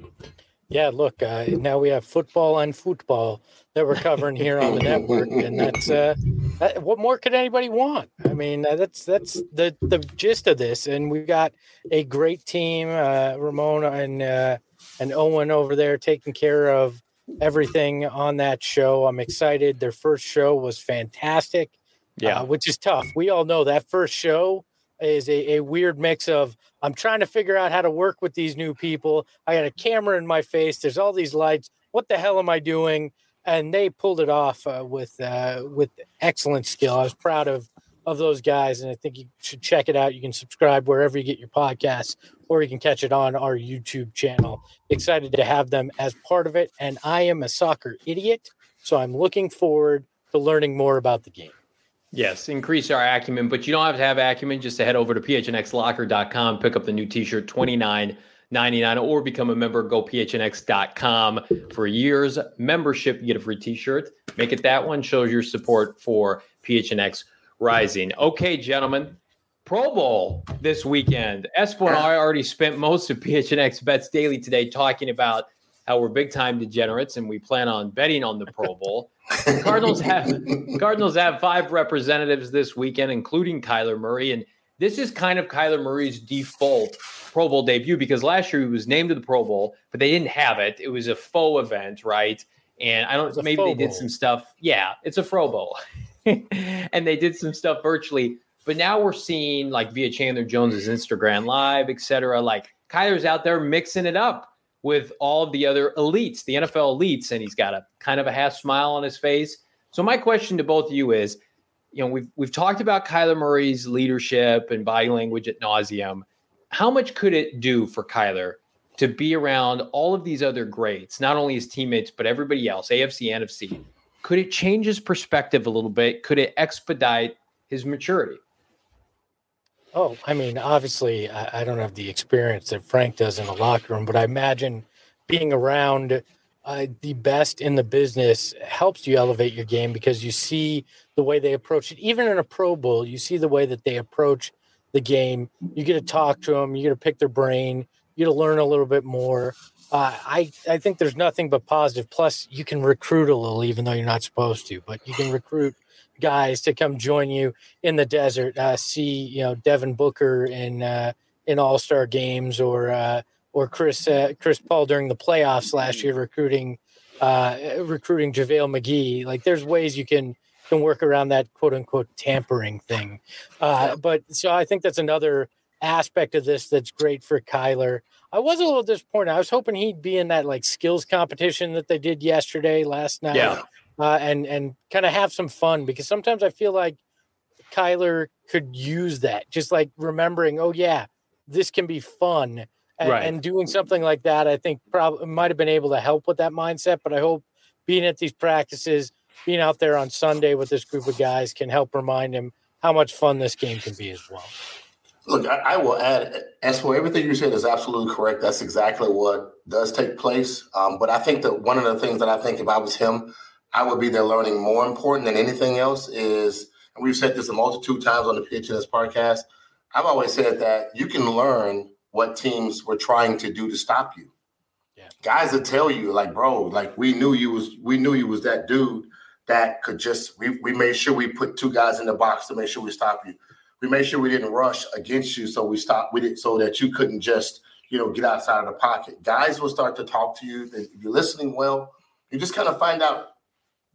Yeah, look, uh, now we have football and football that we're covering here on the network, and that's uh, that, what more could anybody want? I mean, uh, that's that's the the gist of this, and we've got a great team, uh, Ramona and uh, and Owen over there taking care of everything on that show. I'm excited. Their first show was fantastic. Yeah, uh, which is tough. We all know that first show is a, a weird mix of I'm trying to figure out how to work with these new people. I got a camera in my face. There's all these lights. What the hell am I doing? And they pulled it off uh, with uh, with excellent skill. I was proud of of those guys, and I think you should check it out. You can subscribe wherever you get your podcasts, or you can catch it on our YouTube channel. Excited to have them as part of it. And I am a soccer idiot, so I'm looking forward to learning more about the game. Yes, increase our acumen, but you don't have to have acumen. Just to head over to phnxlocker.com, pick up the new t-shirt, 29 99 or become a member go phnx.com for years membership you get a free t-shirt make it that one shows your support for phnx rising. Okay, gentlemen, Pro Bowl this weekend. Espo and I already spent most of PHNX Bets Daily today talking about how we're big time degenerates and we plan on betting on the Pro Bowl. Cardinals have Cardinals have five representatives this weekend, including Kyler Murray, and this is kind of Kyler Murray's default Pro Bowl debut because last year he was named to the Pro Bowl, but they didn't have it. It was a faux event, right? And I don't maybe they did some stuff. Yeah, it's a Fro Bowl. and they did some stuff virtually. But now we're seeing like via Chandler Jones's Instagram Live, et cetera. Like Kyler's out there mixing it up with all of the other elites, the NFL elites, and he's got a kind of a half smile on his face. So my question to both of you is, you know, we've we've talked about Kyler Murray's leadership and body language at nauseum. How much could it do for Kyler to be around all of these other greats, not only his teammates but everybody else, AFC, NFC? could it change his perspective a little bit? Could it expedite his maturity? Oh, I mean, obviously, I, I don't have the experience that Frank does in the locker room, but I imagine being around uh, the best in the business helps you elevate your game because you see the way they approach it. Even in a Pro Bowl, you see the way that they approach the game. You get to talk to them, you get to pick their brain, you get to learn a little bit more uh, I I think there's nothing but positive. Plus, you can recruit a little, even though you're not supposed to. But you can recruit guys to come join you in the desert. Uh, see, you know, Devin Booker in uh, in All Star games, or uh, or Chris uh, Chris Paul during the playoffs last year, recruiting uh, recruiting JaVale McGee. Like, there's ways you can can work around that quote unquote tampering thing. but so I think that's another aspect of this that's great for Kyler. I was a little disappointed. I was hoping he'd be in that like skills competition that they did yesterday, last night, yeah. Uh, and and kind of have some fun because sometimes I feel like Kyler could use that, just like remembering, oh yeah, this can be fun, and, right. and doing something like that. I think probably might have been able to help with that mindset. But I hope being at these practices, being out there on Sunday with this group of guys, can help remind him how much fun this game can be as well. Look, I, I, will add, as for everything you said is absolutely correct. That's exactly what does take place. Um, but I think that one of the things that I think if I was him, I would be there learning more important than anything else is, and we've said this a multitude of times on the PHNX podcast. I've always said that you can learn what teams were trying to do to stop you. Yeah. Guys that tell you, like, bro, like we knew you was we knew you was that dude that could just we we made sure we put two guys in the box to make sure we stop you we made sure we didn't rush against you, so we stopped with it so that you couldn't just you know get outside of the pocket. Guys will start to talk to you. If you're listening well, you just kind of find out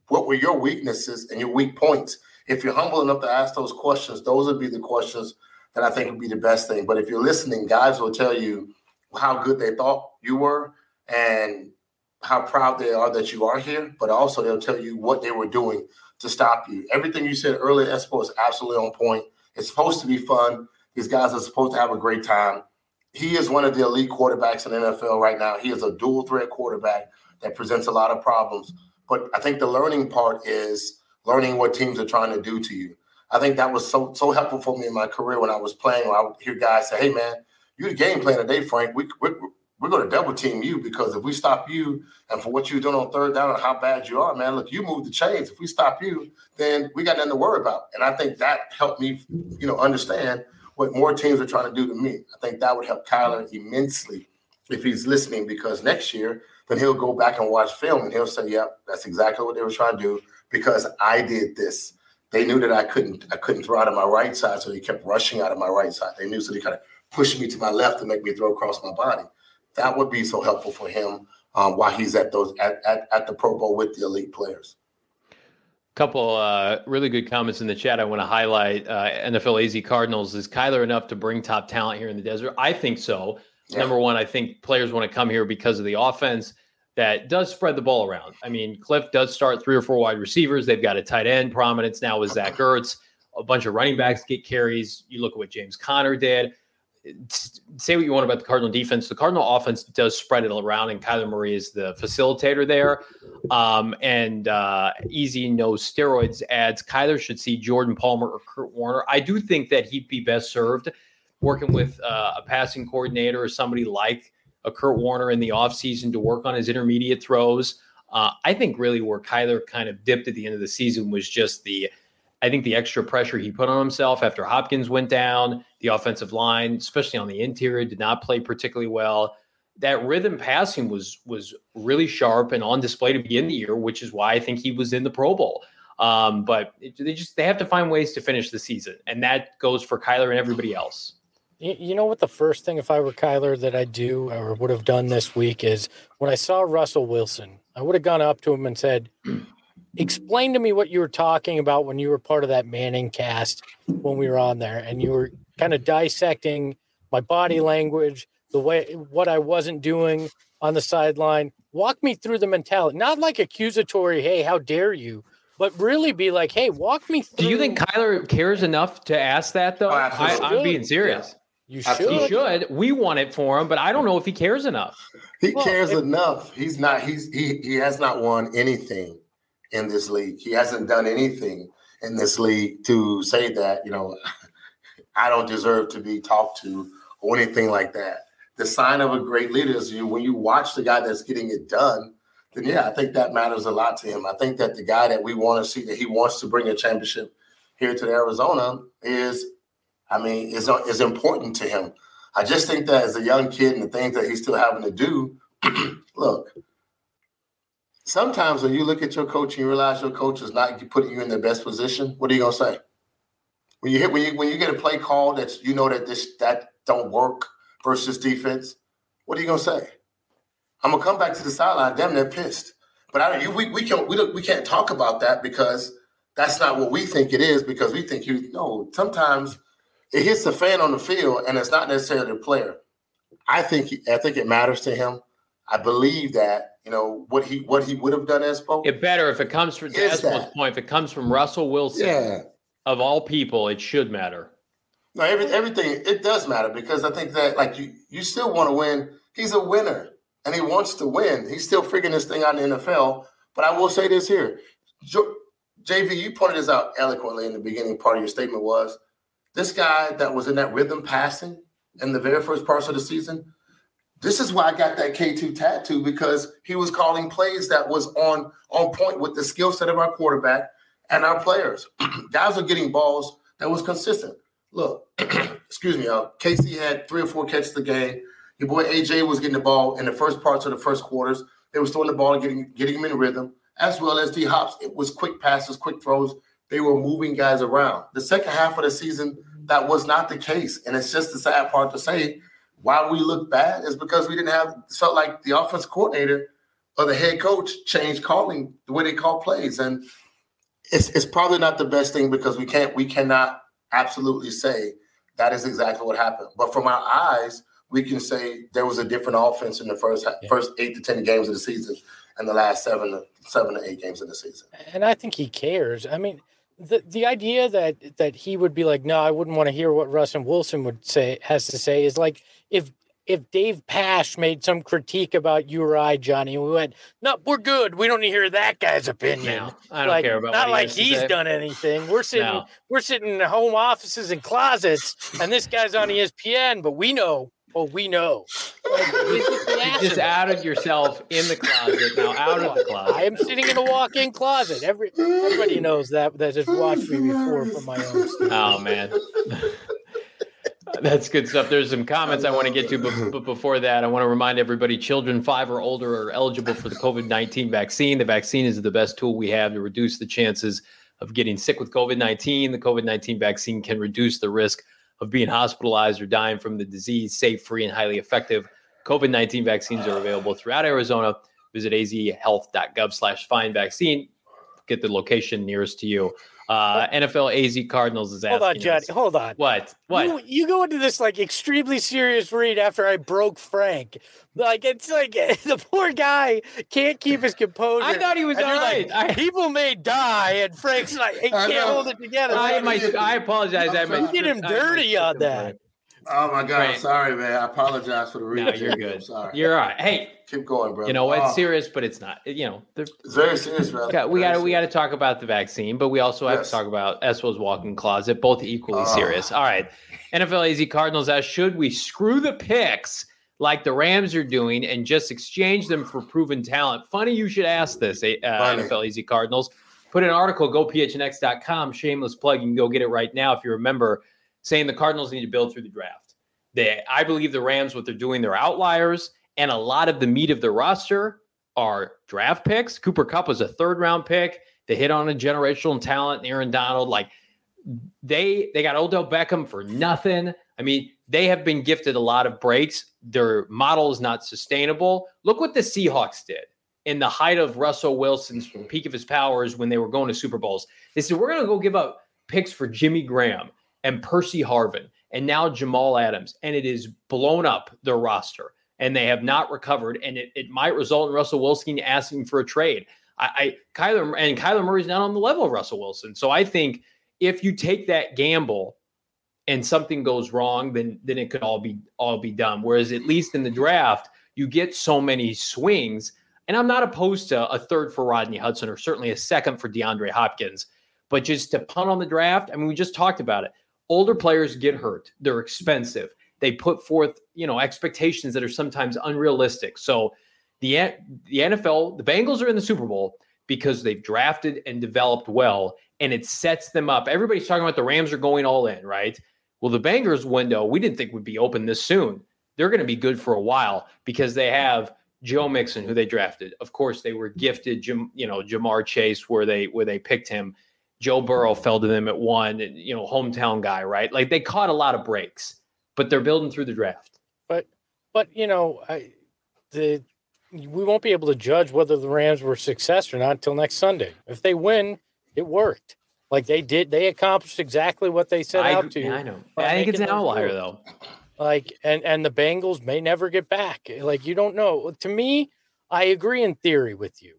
what were your weaknesses and your weak points. If you're humble enough to ask those questions, those would be the questions that I think would be the best thing. But if you're listening, guys will tell you how good they thought you were, and how proud they are that you are here, but also they'll tell you what they were doing to stop you. Everything you said earlier, Espo, is absolutely on point. It's supposed to be fun. These guys are supposed to have a great time. He is one of the elite quarterbacks in the NFL right now. He is a dual threat quarterback that presents a lot of problems. But I think the learning part is learning what teams are trying to do to you. I think that was so so helpful for me in my career when I was playing. When I would hear guys say, "Hey, man, you're the game plan today, Frank. We, we we're going to double team you because if we stop you and for what you're doing on third down and how bad you are, man, look, you move the chains. If we stop you, then we got nothing to worry about. And I think that helped me, you know, understand what more teams are trying to do to me. I think that would help Kyler immensely if he's listening because next year, then he'll go back and watch film and he'll say, "Yep, that's exactly what they were trying to do because I did this." They knew that I couldn't I couldn't throw out of my right side, so they kept rushing out of my right side. They knew so they kind of pushed me to my left to make me throw across my body that would be so helpful for him um, while he's at those at, at, at the Pro Bowl with the elite players. Couple uh, really good comments in the chat. I want to highlight uh, NFL AZ Cardinals. Is Kyler enough to bring top talent here in the desert? I think so. Yeah. Number one, I think players want to come here because of the offense that does spread the ball around. I mean, Kliff does start three or four wide receivers. They've got a tight end prominence now with Zach Ertz. A bunch of running backs get carries. You look at what James Conner did say what you want about the Cardinal defense. The Cardinal offense does spread it around, and Kyler Murray is the facilitator there. Um, and uh, easy no steroids adds Kyler should see Jordan Palmer or Kurt Warner. I do think that he'd be best served working with uh, a passing coordinator or somebody like a Kurt Warner in the offseason to work on his intermediate throws. Uh, I think really where Kyler kind of dipped at the end of the season was just the I think the extra pressure he put on himself after Hopkins went down, the offensive line, especially on the interior, did not play particularly well. That rhythm passing was was really sharp and on display to begin the year, which is why I think he was in the Pro Bowl. Um, but it, they just they have to find ways to finish the season, and that goes for Kyler and everybody else. You know what? The first thing, if I were Kyler, that I do or would have done this week is when I saw Russell Wilson, I would have gone up to him and said, explain to me what you were talking about when you were part of that Manning cast when we were on there and you were kind of dissecting my body language, the way what I wasn't doing on the sideline. Walk me through the mentality, not like accusatory, hey, how dare you, but really be like, hey, walk me through. Do you think Kyler cares enough to ask that though? Oh, I, am being serious. Yeah. You should. He should. We want it for him, but I don't know if he cares enough. He well, cares if, enough. He's not. He's he. He has not won anything in this league. He hasn't done anything in this league to say that, you know, I don't deserve to be talked to or anything like that. The sign of a great leader is you when you watch the guy that's getting it done, then yeah, I think that matters a lot to him. I think that the guy that we want to see that he wants to bring a championship here to Arizona is, I mean, is is important to him. I just think that as a young kid and the things that he's still having to do, look, sometimes when you look at your coach and you realize your coach is not putting you in the best position, what are you gonna say? When you hit when you when you get a play call that's you know that this that don't work versus defense, what are you gonna say? I'm gonna come back to the sideline. Damn, they're pissed. But I you we we can't we, we can't talk about that because that's not what we think it is because we think you know sometimes it hits the fan on the field and it's not necessarily the player. I think I think it matters to him. I believe that you know what he what he would have done as Espo. It better if it comes from Espo's point. If it comes from Russell Wilson, yeah. of all people, it should matter. No, every, everything it does matter because I think that like you you still want to win. He's a winner and he wants to win. He's still figuring this thing out in the NFL. But I will say this here, JV, you pointed this out eloquently in the beginning. Part of your statement was this guy that was in that rhythm passing in the very first parts of the season this is why I got that K2 tattoo because he was calling plays that was on on point with the skill set of our quarterback and our players. Guys are getting balls that was consistent. Look, excuse me, y'all. Casey had three or four catches a game. Your boy AJ was getting the ball in the first parts of the first quarters. They were throwing the ball and getting getting him in rhythm, as well as D Hops. It was quick passes, quick throws. They were moving guys around. The second half of the season, that was not the case. And it's just the sad part to say why we look bad is because we didn't have felt like the offense coordinator or the head coach changed calling the way they call plays. And it's it's probably not the best thing because we can't we cannot absolutely say that is exactly what happened. But from our eyes, we can say there was a different offense in the first yeah. first eight to ten games of the season and the last seven to seven to eight games of the season. And I think he cares. I mean, the the idea that that he would be like, no, I wouldn't want to hear what Russ and Wilson would say has to say is like if if Dave Pasch made some critique about you or I, Johnny, we went, no, we're good. We don't need to hear that guy's opinion. No, I don't like, care about. Not like he's done anything. We're sitting, no. we're sitting in home offices and closets, and this guy's on ESPN. But we know Oh, we know. you just outed yourself in the closet. Now out of the closet. I am sitting in a walk-in closet. Every everybody knows that that has watched me before from my own. Studio. Oh man. That's good stuff. There's some comments I want to get to, but, but before that, I want to remind everybody children five or older are eligible for the COVID 19 vaccine. The vaccine is the best tool we have to reduce the chances of getting sick with COVID 19. The COVID 19 vaccine can reduce the risk of being hospitalized or dying from the disease. Safe, free, and highly effective. COVID 19 vaccines are available throughout Arizona. Visit azhealth.gov slash find vaccine. Get the location nearest to you. Uh, NFL AZ Cardinals is asking. Hold on, Johnny. Us. Hold on. What? What? You, you, go into this like extremely serious read after I broke Frank. Like it's like the poor guy can't keep his composure. I thought he was all right. Like, I, people may die, and Frank's like he can't hold it together. I, my, I apologize. I you did him dirty on that. Oh my God! Right. I'm sorry, man. I apologize for the read. No, you're good. sorry. You're all right. Hey, keep going, bro. You know it's oh. serious, but it's not. You know, it's very serious, bro. We got to we got to talk about the vaccine, but we also have yes. to talk about Espo's walk-in closet. Both equally oh. serious. All right, NFL AZ Cardinals. As should we screw the picks like the Rams are doing and just exchange them for proven talent? Funny you should ask this, uh, NFL AZ Cardinals. Put an article, gophnx.com, shameless plug. You can go get it right now if you remember saying the Cardinals need to build through the draft. They, I believe the Rams, what they're doing, they're outliers, and a lot of the meat of the roster are draft picks. Cooper Kupp was a third round pick. They hit on a generational talent, Aaron Donald. Like they they got Odell Beckham for nothing. I mean, they have been gifted a lot of breaks. Their model is not sustainable. Look what the Seahawks did in the height of Russell Wilson's peak of his powers when they were going to Super Bowls. They said, We're going to go give up picks for Jimmy Graham and Percy Harvin and now Jamal Adams, and it is blown up their roster, and they have not recovered, and it, it might result in Russell Wilson asking for a trade. I, I Kyler and Kyler Murray's not on the level of Russell Wilson, so I think if you take that gamble and something goes wrong, then then it could all be all be done. Whereas at least in the draft, you get so many swings. And I'm not opposed to a third for Rodney Hudson or certainly a second for DeAndre Hopkins. But just to punt on the draft, I mean, we just talked about it older players get hurt. They're expensive. They put forth, you know, expectations that are sometimes unrealistic. So the the NFL, the Bengals are in the Super Bowl because they've drafted and developed well, and it sets them up. Everybody's talking about the Rams are going all in, right? Well, the Bengals window we didn't think would be open this soon. They're going to be good for a while because they have Joe Mixon, who they drafted. Of course, they were gifted, Jim, you know, Ja'Marr Chase, where they where they picked him. Joe Burrow fell to them at one, you know, hometown guy, right? Like they caught a lot of breaks, but they're building through the draft. But, but you know, I, the we won't be able to judge whether the Rams were success or not until next Sunday. If they win, it worked. Like they did, they accomplished exactly what they set I, out to. Yeah, I know. I think it's an outlier though. Like, and and the Bengals may never get back. Like you don't know. To me, I agree in theory with you,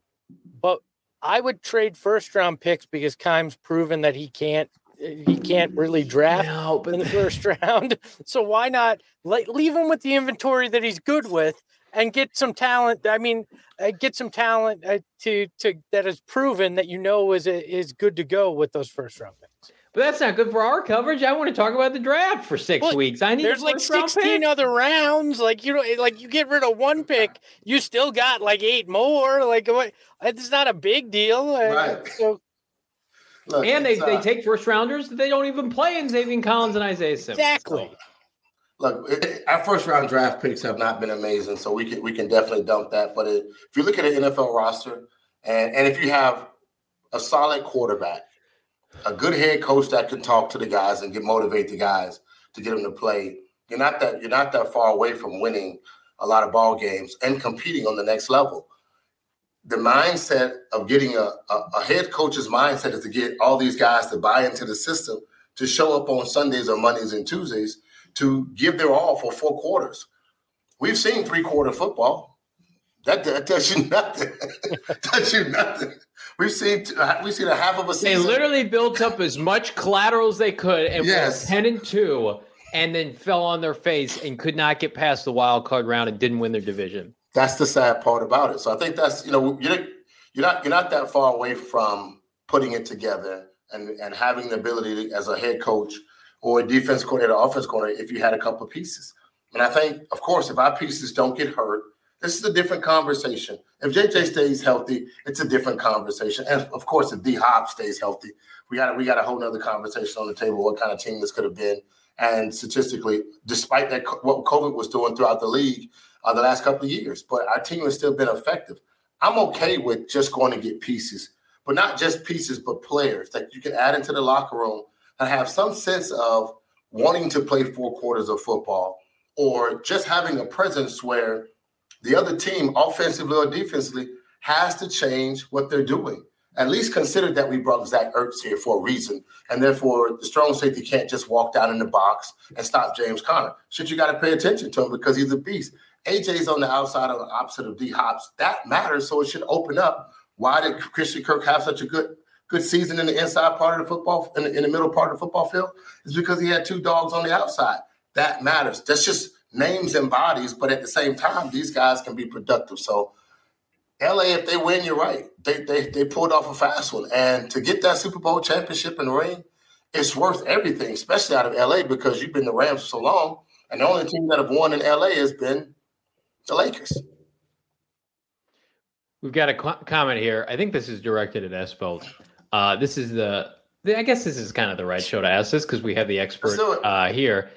I would trade first round picks because Keim's proven that he can't he can't really draft no, in the first round. So why not let, leave him with the inventory that he's good with and get some talent? I mean, uh, get some talent uh, to to that has proven that you know is is good to go with those first round picks. But that's not good for our coverage. I want to talk about the draft for six well, weeks. I need there's like sixteen other rounds. Like you know, like you get rid of one pick, you still got like eight more. Like what? It's not a big deal. Right. So, Look, and they, uh, they take first rounders that they don't even play in Zaven Collins and Isaiah Simmons. Exactly. Look, it, our first round draft picks have not been amazing, so we can we can definitely dump that. But it, if you look at an NFL roster, and and if you have a solid quarterback a good head coach that can talk to the guys and get motivate the guys to get them to play. You're not that you're not that far away from winning a lot of ball games and competing on the next level. The mindset of getting a, a, a head coach's mindset is to get all these guys to buy into the system, to show up on Sundays or Mondays and Tuesdays, to give their all for four quarters. we've seen three quarter football. That, that tells you nothing. tells you nothing. We've seen uh, we've seen a half of a season. They literally built up as much collateral as they could and yes. went ten and two, and then fell on their face and could not get past the wild card round and didn't win their division. That's the sad part about it. So I think that's you know you're you're not you're not that far away from putting it together and and having the ability to, as a head coach or a defense coordinator, offense coordinator, if you had a couple of pieces. And I think, of course, if our pieces don't get hurt, this is a different conversation. If JJ stays healthy, it's a different conversation. And of course, if D Hop stays healthy, we got we got a whole other conversation on the table. What kind of team this could have been? And statistically, despite that, what COVID was doing throughout the league uh, the last couple of years, but our team has still been effective. I'm okay with just going to get pieces, but not just pieces, but players that you can add into the locker room and have some sense of wanting to play four quarters of football or just having a presence where the other team, offensively or defensively, has to change what they're doing. At least consider that we brought Zach Ertz here for a reason, and therefore the strong safety can't just walk down in the box and stop James Conner. Should you got to pay attention to him because he's a beast. AJ's on the outside on the opposite of D Hops. That matters, so it should open up. Why did Christian Kirk have such a good good season in the inside part of the football, in the, in the middle part of the football field? Is because he had two dogs on the outside. That matters. That's just names and bodies, but at the same time, these guys can be productive. So, LA, if they win, you're right. They they they pulled off a fast one, and to get that Super Bowl championship and ring, it's worth everything, especially out of LA because you've been the Rams for so long, and the only team that have won in LA has been the Lakers. We've got a comment here. I think this is directed at Espo. Uh, this is the, the, I guess this is kind of the right show to ask this because we have the expert uh, here.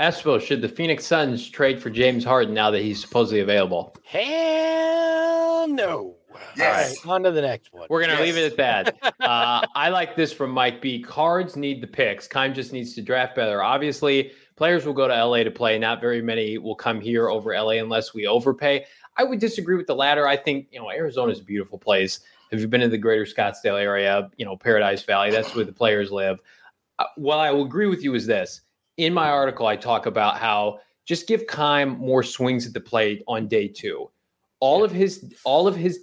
Espo, should the Phoenix Suns trade for James Harden now that he's supposedly available? Hell no. Yes. All right, on to the next one. We're going to yes. leave it at that. uh, I like this from Mike B. Cards need the picks. Keim just needs to draft better. Obviously, players will go to LA to play. Not very many will come here over LA unless we overpay. I would disagree with the latter. I think, you know, Arizona is a beautiful place. Have you've been in the greater Scottsdale area, you know, Paradise Valley? That's where the players live. Uh, what I will agree with you is this in my article, I talk about how just give Keim more swings at the plate on day two. All of his all of his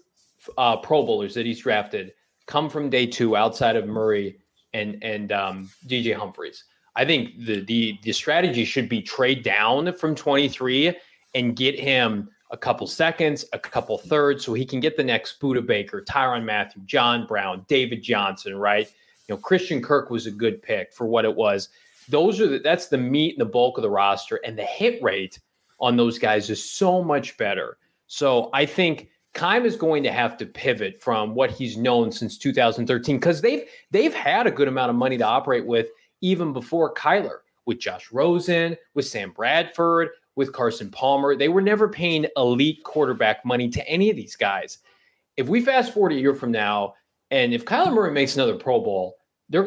uh, Pro Bowlers that he's drafted come from day two, outside of Murray and and um, DJ Humphries. I think the the the strategy should be trade down from 23 and get him a couple seconds, a couple thirds, so he can get the next Budda Baker, Tyrann Mathieu, John Brown, David Johnson, right? You know, Christian Kirk was a good pick for what it was those are the, that's the meat and the bulk of the roster, and the hit rate on those guys is so much better. So I think Keim is going to have to pivot from what he's known since 2013 because they've they've had a good amount of money to operate with even before Kyler with Josh Rosen, with Sam Bradford, with Carson Palmer. They were never paying elite quarterback money to any of these guys. If we fast forward a year from now, and if Kyler Murray makes another Pro Bowl,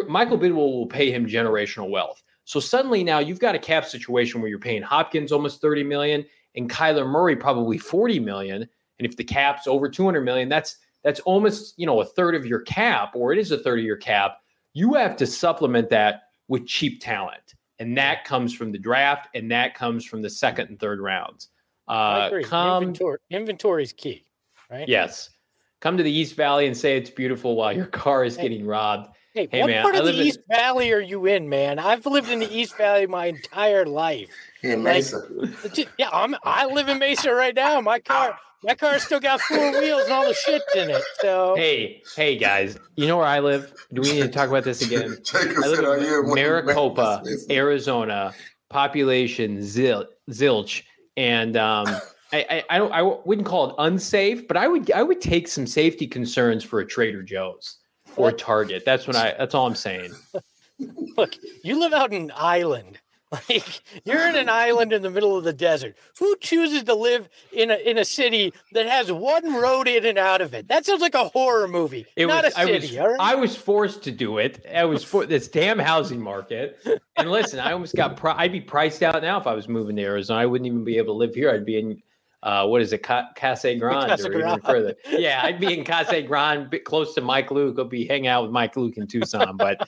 Michael Bidwill will pay him generational wealth. So suddenly now you've got a cap situation where you're paying Hopkins almost 30 million and Kyler Murray probably 40 million. And if the cap's over 200 million, that's that's almost, you know, a third of your cap or it is a third of your cap. You have to supplement that with cheap talent. And that comes from the draft and that comes from the second and third rounds. Uh, come, inventory, inventory is key, right? Yes. Come to the East Valley and say it's beautiful while your car is getting robbed. Hey, hey what man, part of the East in... Valley are you in, man? I've lived in the East Valley my entire life. In Mesa. Like, yeah, I'm. I live in Mesa right now. My car, my car still got four wheels and all the shit in it. So hey, hey guys, you know where I live? Do we need to talk about this again? I live in Maricopa, Arizona. Population zil, zilch, and um, I, I, I don't I wouldn't call it unsafe, but I would I would take some safety concerns for a Trader Joe's or Target. That's what I. That's all I'm saying. Look, you live out in an island. Like you're in an island in the middle of the desert. Who chooses to live in a in a city that has one road in and out of it? That sounds like a horror movie. It not was, a city. I was, right? I was forced to do it. I was for this damn housing market. And listen, I almost got. Pri- I'd be priced out now if I was moving to Arizona. I wouldn't even be able to live here. I'd be in uh, what is it, Ca- Casa Grande Casa or even further. Yeah, I'd be in Casa Grande, bit close to Mike Luke. I'll be hanging out with Mike Luke in Tucson. But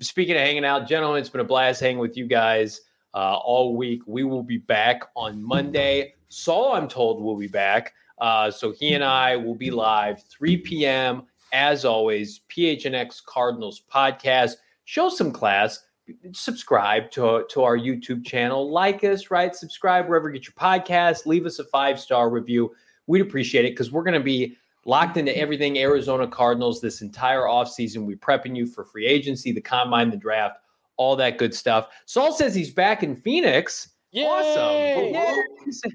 speaking of hanging out, gentlemen, it's been a blast hanging with you guys. uh, all week. We will be back on Monday. Saul, I'm told, will be back. Uh, so he and I will be live 3 p.m. As always, PHNX Cardinals podcast. Show some class. Subscribe to, to our YouTube channel. Like us, right? Subscribe wherever you get your podcast. Leave us a five star review. We'd appreciate it because we're going to be locked into everything Arizona Cardinals this entire offseason. We're prepping you for free agency, the combine, the draft, all that good stuff. Saul says he's back in Phoenix. Yay! Awesome.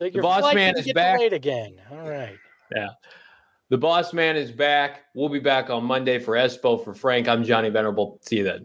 Like The boss man is back. again. All right. Yeah. The boss man is back. We'll be back on Monday for Espo, for Frank. I'm Johnny Venerable. See you then.